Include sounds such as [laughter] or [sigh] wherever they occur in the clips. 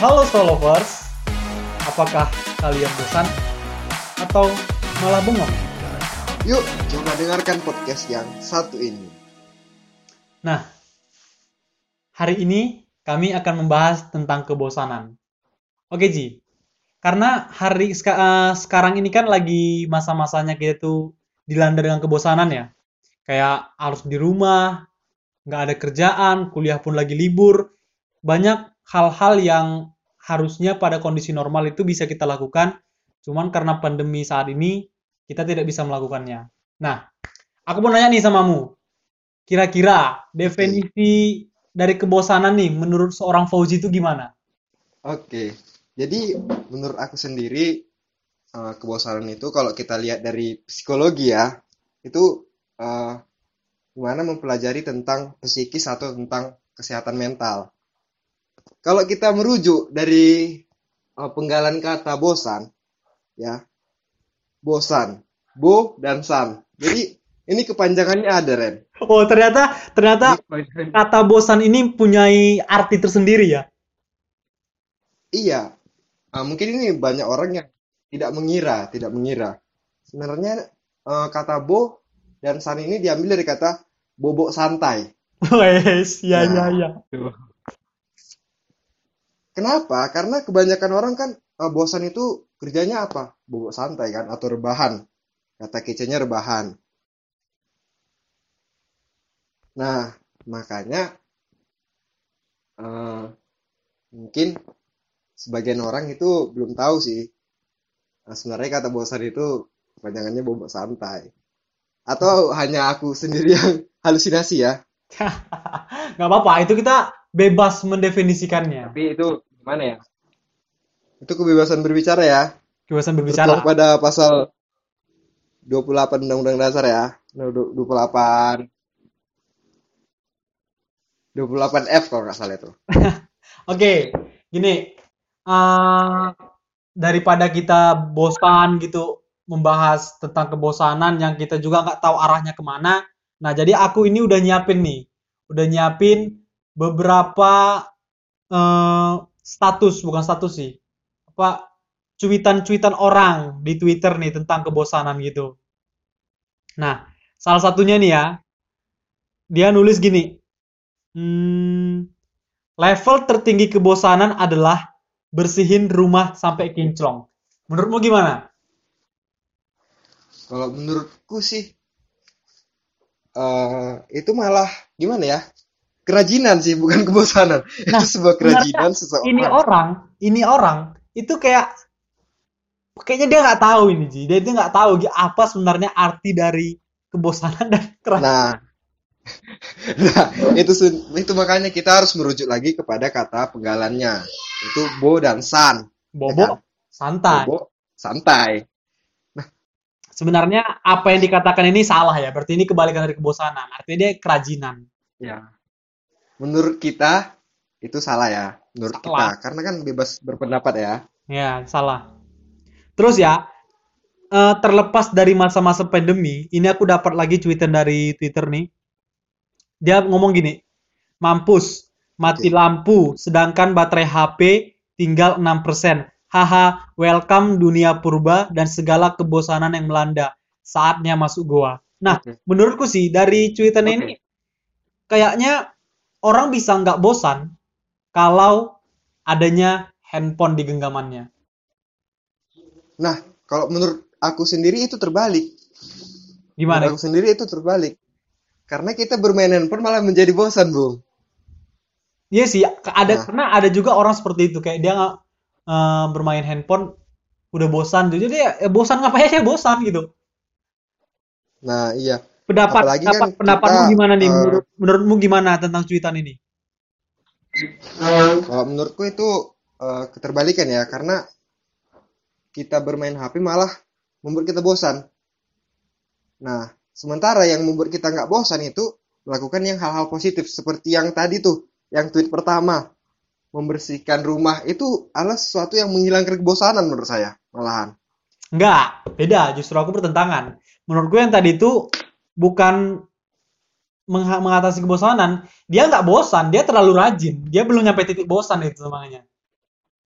Halo Stolovers, apakah kalian bosan atau malah bengong? Yuk, coba dengarkan podcast yang satu ini. Nah, hari ini kami akan membahas tentang kebosanan. Oke Ji, karena hari eh, sekarang ini kan lagi masa-masanya kita tuh dilanda dengan kebosanan ya. Kayak harus di rumah, nggak ada kerjaan, kuliah pun lagi libur. Banyak hal-hal yang harusnya pada kondisi normal itu bisa kita lakukan, cuman karena pandemi saat ini kita tidak bisa melakukannya. Nah, aku mau nanya nih samamu, kira-kira definisi dari kebosanan nih menurut seorang Fauzi itu gimana? Oke, jadi menurut aku sendiri eh, kebosanan itu kalau kita lihat dari psikologi ya, itu eh, gimana mempelajari tentang psikis atau tentang kesehatan mental. Kalau kita merujuk dari eh, penggalan kata bosan, ya, bosan, bo dan san. Jadi ini kepanjangannya ada, Ren. Oh, ternyata ternyata kata bosan ini punyai arti tersendiri ya. Iya, Ah, mungkin ini banyak orang yang tidak mengira, tidak mengira. Sebenarnya eh, kata bo dan san ini diambil dari kata bobok santai. Wes, ya ya Nah, ya. Kenapa? Karena kebanyakan orang kan eh, bosan itu kerjanya apa? Bobok santai kan atau rebahan. Kata kecenya rebahan. Nah, makanya eh, mungkin sebagian orang itu belum tahu sih. Nah, sebenarnya kata bosan itu kepanjangannya bobok santai. Atau hanya aku sendiri [laughs] yang halusinasi ya. [laughs] Nggak apa-apa, itu kita bebas mendefinisikannya. Tapi itu gimana ya? Itu kebebasan berbicara ya. Kebebasan Tertuang berbicara. pada pasal 28 Undang-Undang Dasar ya. No, du- 28 28F kalau nggak salah itu. [laughs] Oke, gini. eh, daripada kita bosan gitu membahas tentang kebosanan yang kita juga nggak tahu arahnya ke mana. Nah, jadi aku ini udah nyiapin nih, udah nyiapin beberapa eh, status, bukan status sih, apa cuitan-cuitan orang di Twitter nih tentang kebosanan gitu. Nah, salah satunya nih ya, dia nulis gini, hmm, level tertinggi kebosanan adalah bersihin rumah sampai kinclong. Menurutmu gimana? Kalau menurutku sih eh, itu malah gimana ya? Kerajinan sih, bukan kebosanan. [laughs] Nah, Itu sebuah kerajinan ini seseorang. orang, ini orang itu kayak kayaknya dia nggak tahu ini Ji. Dia itu nggak tahu apa sebenarnya arti dari kebosanan dan keras. Nah, [laughs] nah itu itu makanya kita harus merujuk lagi kepada kata penggalannya. Itu bo dan san, ya Bobo kan? santai. Bobo santai. Sebenarnya apa yang dikatakan ini salah ya. Berarti ini kebalikan dari kebosanan. Artinya dia kerajinan. Ya. Menurut kita itu salah ya, menurut kita. Salah. Karena kan bebas berpendapat ya. Ya, salah. Terus ya, eh, terlepas dari masa-masa pandemi, ini aku dapat lagi cuitan dari Twitter nih. Dia ngomong gini, mampus, mati Oke. lampu, sedangkan baterai HP tinggal 6%. Haha, welcome dunia purba dan segala kebosanan yang melanda. Saatnya masuk goa. Nah, Oke. menurutku sih dari cuitan Oke. ini, kayaknya orang bisa nggak bosan kalau adanya handphone di genggamannya. Nah, kalau menurut aku sendiri itu terbalik. Gimana? Menurut aku sendiri itu terbalik. Karena kita bermain handphone malah menjadi bosan, Bung. Iya sih, ada Nah. karena ada juga orang seperti itu kayak dia nggak eh, bermain handphone udah bosan. Jadi ya, ya bosan ngapain ya bosan gitu. Nah, iya. Pendapat Apalagi pendapat kan pendapatmu kita, gimana nih? eh, Menurut menurutmu gimana tentang cuitan ini? Kalau menurutku itu eh, keterbalikan ya, karena kita bermain HP malah membuat kita bosan. Nah, sementara yang membuat kita nggak bosan itu melakukan yang hal-hal positif seperti yang tadi tuh, yang tweet pertama, membersihkan rumah itu adalah sesuatu yang menghilangkan kebosanan menurut saya, malahan. Enggak, beda. Justru aku bertentangan. Menurutku yang tadi itu bukan mengatasi kebosanan. Dia nggak bosan, dia terlalu rajin. Dia belum nyampe titik bosan itu makanya.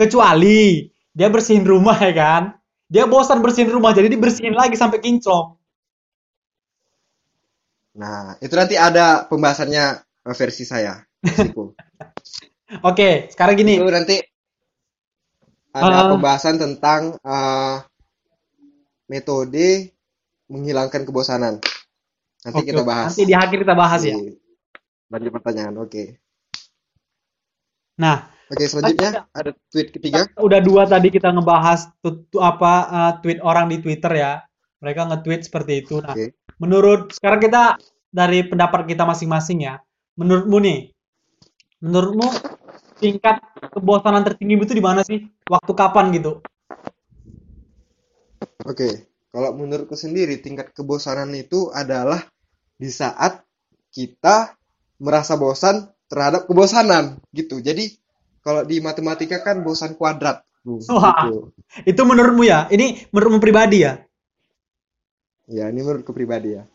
Kecuali dia bersihin rumah [laughs] ya kan. Dia bosan bersihin rumah jadi dibersihin lagi sampai kinclong. Nah, itu nanti ada pembahasannya eh, versi saya. [laughs] Oke, sekarang gini. Itu nanti ada Eh. pembahasan tentang eh, metode menghilangkan kebosanan. Nanti Oke, kita bahas Nanti di akhir kita bahas ya. lanjut pertanyaan. Oke. Nah, Oke, selanjutnya ada tweet ketiga. udah dua tadi kita ngebahas tu- tu- apa eh, tweet orang di Twitter ya. Mereka nge-tweet seperti itu. Nah, Oke. menurut sekarang kita dari pendapat kita masing-masing ya. Menurutmu nih, menurutmu tingkat kebosanan tertinggi itu di mana sih? Waktu kapan gitu? Oke, kalau menurutku sendiri tingkat kebosanan itu adalah di saat kita merasa bosan terhadap kebosanan gitu. Jadi kalau di matematika kan bosan kuadrat. Bu, Wah. gitu. Itu menurutmu ya? Ini menurutmu pribadi ya? Ya, ini menurutku pribadi ya.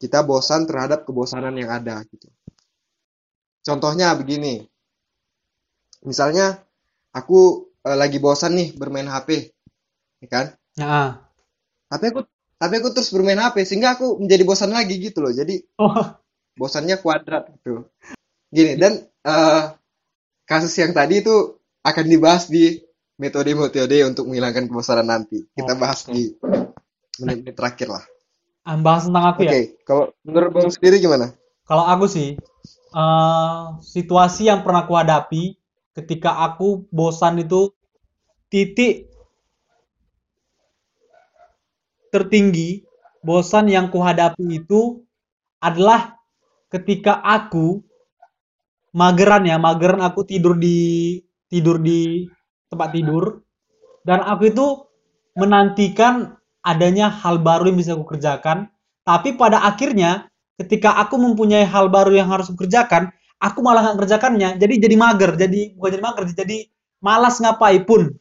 Kita bosan terhadap kebosanan yang ada gitu. Contohnya begini. Misalnya aku eh, lagi bosan nih bermain HP, ya kan? Nah, Tapi aku tapi aku terus bermain HP sehingga aku menjadi bosan lagi gitu loh. Jadi oh, bosannya kuadrat gitu. Gini dan eh, kasus yang tadi itu akan dibahas di metode-metode untuk menghilangkan kebosanan nanti. Kita bahas di menit-menit terakhir lah. ah, bahas tentang aku Oke, ya. kalau menurut Bang sendiri gimana? Kalau aku sih, eh, situasi yang pernah aku hadapi ketika aku bosan itu titik tertinggi bosan yang kuhadapi itu adalah ketika aku mageran ya, mageran aku tidur di tidur di tempat tidur dan aku itu menantikan adanya hal baru yang bisa aku kerjakan. Tapi pada akhirnya ketika aku mempunyai hal baru yang harus kerjakan, aku malah nggak kerjakannya. Jadi jadi mager, jadi bukan jadi mager, jadi malas ngapain pun.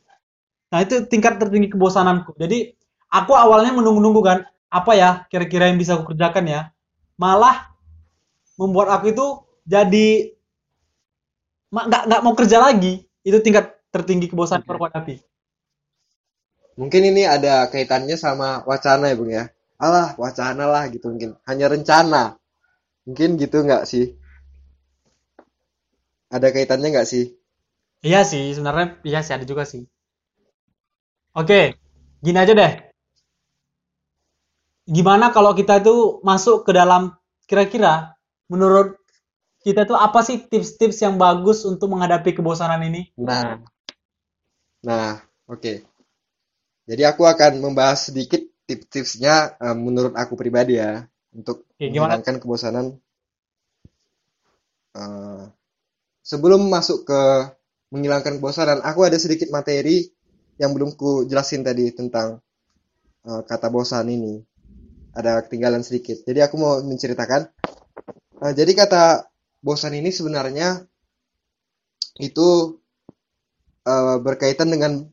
Nah, itu tingkat tertinggi kebosananku. Jadi aku awalnya menunggu-nunggu kan, apa ya kira-kira yang bisa aku kerjakan ya. Malah membuat aku itu jadi nggak nggak mau kerja lagi. Itu tingkat tertinggi kebosanan aku hadapi. Mungkin ini ada kaitannya sama wacana ya, Bung ya. Alah, wacana lah gitu mungkin. Hanya rencana. Mungkin gitu nggak sih? Ada kaitannya nggak sih? Iya sih, sebenarnya iya sih ada juga sih. Oke, gini aja deh. Gimana kalau kita itu masuk ke dalam kira-kira menurut kita tuh apa sih tips-tips yang bagus untuk menghadapi kebosanan ini? Nah, nah, oke. Jadi aku akan membahas sedikit tips-tipsnya eh, menurut aku pribadi ya untuk gimana? menghilangkan kebosanan. Eh, sebelum masuk ke menghilangkan kebosanan, aku ada sedikit materi yang belum ku jelasin tadi tentang eh, kata bosan ini. Ada ketinggalan sedikit. Jadi aku mau menceritakan. Eh, jadi kata bosan ini sebenarnya itu eh, berkaitan dengan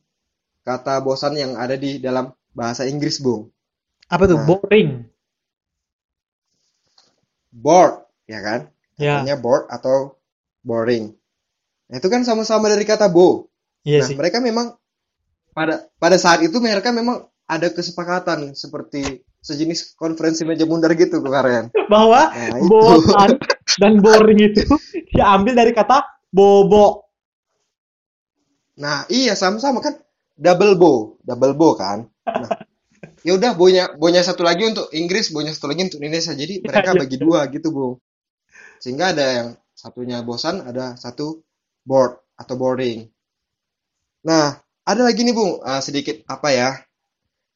kata bosan yang ada di dalam bahasa Inggris, Bung. Apa tuh? Nah. Boring. Bored, ya kan? Ya, Katanya bored atau boring. Nah, itu kan sama-sama dari kata bo. iya Nah, sih. mereka memang pada pada saat itu mereka memang ada kesepakatan seperti sejenis konferensi meja bundar gitu kemarin. Bahwa Nah, itu. bosan [laughs] dan boring itu diambil dari kata bobo. Nah, iya sama-sama kan double bow, double bow kan. Nah, [laughs] ya udah bonya bonya satu lagi untuk Inggris, bonya satu lagi untuk Indonesia. Jadi mereka iya. bagi dua gitu, Bu. Sehingga ada yang satunya bosan, ada satu bored atau boring. Nah, ada lagi nih, Bung, eh, sedikit apa ya?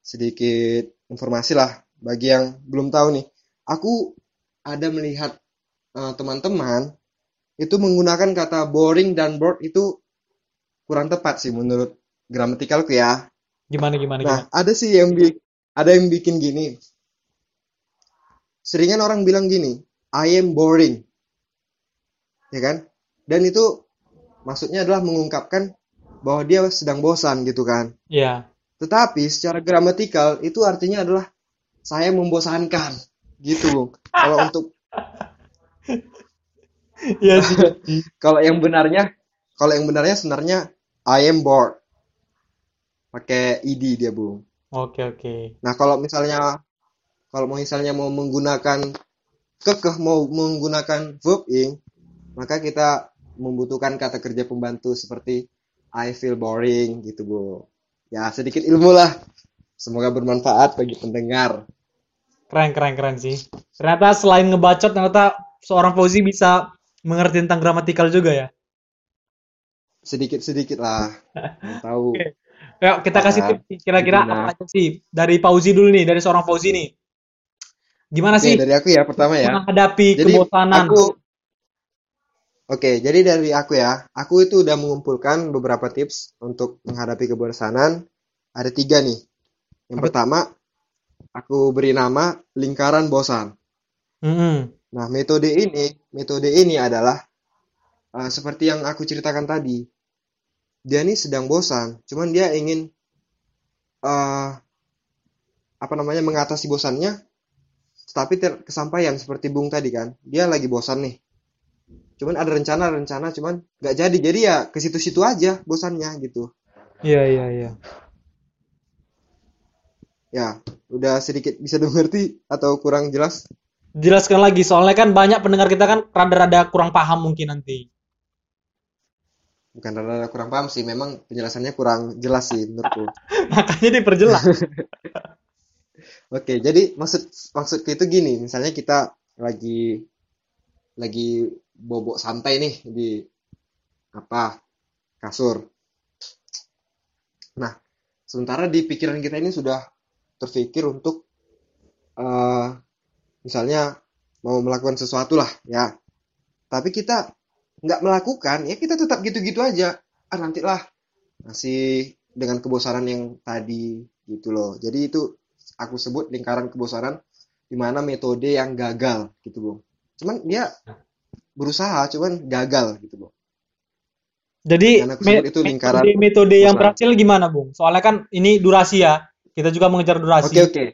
Sedikit informasi lah bagi yang belum tahu nih. Aku ada melihat eh, teman-teman itu menggunakan kata boring dan bored itu kurang tepat sih menurut gramatikalku ya. Gimana gimana Nah, gimana? ada sih yang bi- ada yang bikin gini. Seringan orang bilang gini, I am boring. Ya kan? Dan itu maksudnya adalah mengungkapkan bahwa dia sedang bosan gitu kan. Iya. Tetapi secara gramatikal itu artinya adalah saya membosankan gitu, Bung. Kalau [laughs] untuk Iya sih. [laughs] kalau yang benarnya kalau yang benarnya sebenarnya I am bored. Pakai ed dia, Bung. Oke, oke. Nah, kalau misalnya kalau mau misalnya mau menggunakan kekeh mau menggunakan verb ing, maka kita membutuhkan kata kerja pembantu seperti I feel boring gitu, Bu. Ya, sedikit ilmu lah. Semoga bermanfaat bagi pendengar. Keren, keren, keren sih. Ternyata selain ngebacot, ternyata seorang Fauzi bisa mengerti tentang gramatikal juga ya. Sedikit-sedikit lah. Mau [laughs] tahu. Oke. Yuk, kita kasih tips. Kira-kira apa aja sih dari Fauzi dulu nih, dari seorang Fauzi nih. Gimana Oke, sih dari aku ya pertama ya. menghadapi Jadi kebosanan? aku Oke, jadi dari aku ya, aku itu udah mengumpulkan beberapa tips untuk menghadapi kebosanan. Ada tiga nih. Yang Apa- pertama, aku beri nama lingkaran bosan. Mm-mm. Nah, metode ini, metode ini adalah uh, seperti yang aku ceritakan tadi. Dia nih sedang bosan, cuman dia ingin uh, apa namanya mengatasi bosannya, tapi ter- kesampaian seperti Bung tadi kan. Dia lagi bosan nih. Cuman ada rencana-rencana, cuman nggak jadi. Jadi ya ke situ-situ aja bosannya gitu. Iya, iya, iya. Ya, udah sedikit bisa dimengerti atau kurang jelas? Jelaskan lagi, soalnya kan banyak pendengar kita kan rada-rada kurang paham mungkin nanti. Bukan rada kurang paham sih, memang penjelasannya kurang jelas sih menurutku. [laughs] Makanya diperjelas. [laughs] Oke, jadi maksud maksudku itu gini, misalnya kita lagi lagi bobok santai nih di apa kasur. Nah, sementara di pikiran kita ini sudah terpikir untuk eh, misalnya mau melakukan sesuatu lah ya, tapi kita nggak melakukan, ya kita tetap gitu-gitu aja. Ah nantilah masih dengan kebosanan yang tadi gitu loh. Jadi itu aku sebut lingkaran kebosanan di mana metode yang gagal gitu, Bung. Cuman dia berusaha, cuman gagal gitu, Bung. Jadi me- itu lingkaran metode, metode yang berhasil gimana, Bung? Soalnya kan ini durasi ya. Kita juga mengejar durasi. Oke, oke.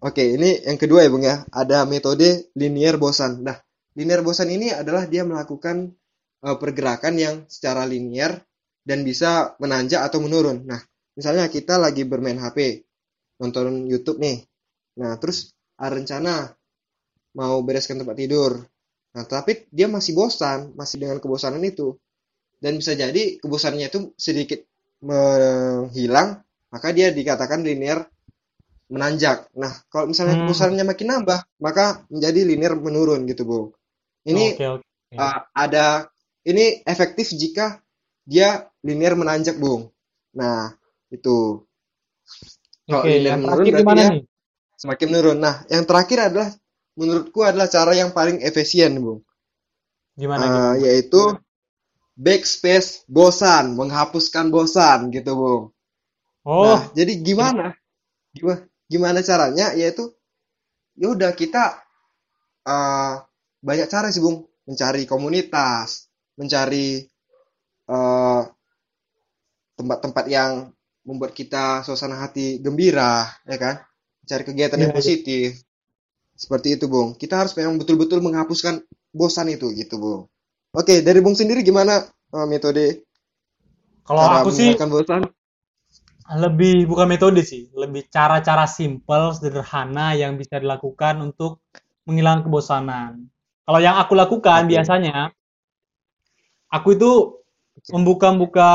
Oke, ini yang kedua ya, Bung ya. Ada metode linear bosan. Nah, linear bosan ini adalah dia melakukan eh, pergerakan yang secara linear dan bisa menanjak atau menurun. Nah, misalnya kita lagi bermain HP, nonton YouTube nih. Nah, terus ada rencana mau bereskan tempat tidur. Nah, tapi dia masih bosan, masih dengan kebosanan itu. Dan bisa jadi kebosanannya itu sedikit menghilang, maka dia dikatakan linear menanjak. Nah, kalau misalnya Hmm. kebosanannya makin nambah, maka menjadi linear menurun gitu, Bu. Ini Oke, oke. uh, ada ini efektif jika dia linear menanjak, Bung. Nah, itu. Kalau Oke, linear menurun berarti dia nih? semakin menurun. Nah, yang terakhir adalah menurutku adalah cara yang paling efisien, Bung. Gimana, Uh, gimana? yaitu backspace bosan, menghapuskan bosan gitu, Bung. Oh, Nah, jadi gimana? Gimana gimana caranya? Yaitu ya udah kita eh, banyak cara sih, Bung. Mencari komunitas, mencari eh, tempat-tempat yang membuat kita suasana hati gembira, ya kan? Cari kegiatan yang Iya, iya. positif. Seperti itu, Bung. Kita harus memang betul-betul menghapuskan bosan itu gitu, Bung. Oke, dari Bung sendiri gimana eh, metode kalau aku sih bosan? lebih bukan metode sih, lebih cara-cara simple, sederhana yang bisa dilakukan untuk menghilangkan kebosanan. Kalau yang aku lakukan Oke. biasanya, aku itu membuka-buka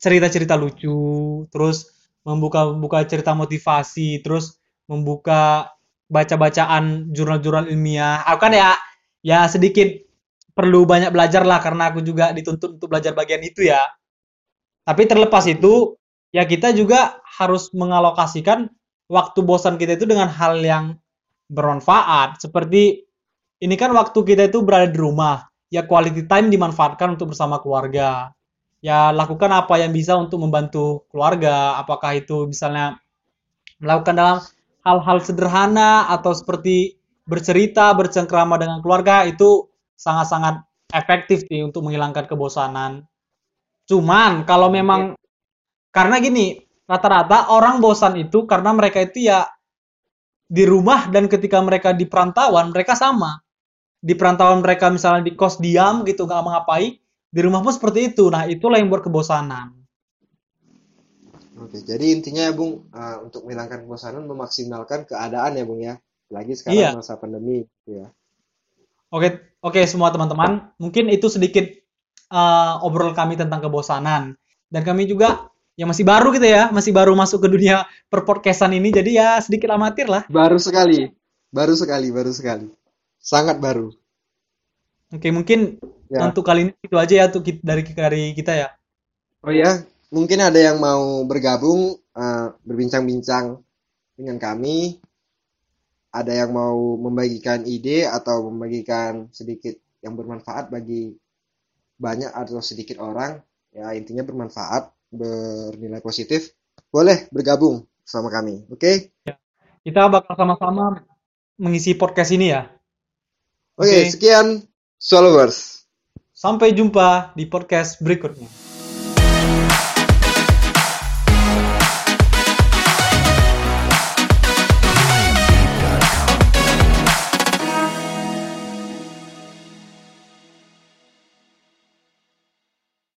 cerita-cerita lucu, terus membuka-buka cerita motivasi, terus membuka baca-bacaan jurnal-jurnal ilmiah. Aku kan ya ya sedikit perlu banyak belajar lah karena aku juga dituntut untuk belajar bagian itu ya. Tapi terlepas itu, ya kita juga harus mengalokasikan waktu bosan kita itu dengan hal yang bermanfaat. Seperti ini kan waktu kita itu berada di rumah, ya quality time dimanfaatkan untuk bersama keluarga. Ya lakukan apa yang bisa untuk membantu keluarga, apakah itu misalnya melakukan dalam hal-hal sederhana atau seperti bercerita, bercengkrama dengan keluarga itu sangat-sangat efektif sih untuk menghilangkan kebosanan. Cuman kalau memang karena gini, rata-rata orang bosan itu karena mereka itu ya di rumah dan ketika mereka di perantauan mereka sama. Di perantauan mereka misalnya di kos diam gitu nggak ngapain, di rumah pun seperti itu. Nah, itulah yang buat kebosanan. Oke, jadi intinya ya Bung, uh, untuk menghilangkan kebosanan memaksimalkan keadaan ya Bung ya. Lagi sekarang Iya. masa pandemi gitu ya. Oke, oke semua teman-teman, mungkin itu sedikit uh, obrolan kami tentang kebosanan. Dan kami juga yang masih baru gitu ya, masih baru masuk ke dunia perpodcastan ini, jadi ya sedikit amatir lah. Baru sekali. Baru sekali, baru sekali. Sangat baru. Oke, mungkin Ya. untuk kali ini itu aja ya tuh ki- dari dari kita ya. Oh ya, mungkin ada yang mau bergabung, uh, berbincang-bincang dengan kami. Ada yang mau membagikan ide atau membagikan sedikit yang bermanfaat bagi banyak atau sedikit orang. Ya, intinya bermanfaat, bernilai positif. Boleh bergabung sama kami, oke? Kita bakal sama-sama mengisi podcast ini ya. Oke, Oke. sekian followers. Sampai jumpa di podcast berikutnya.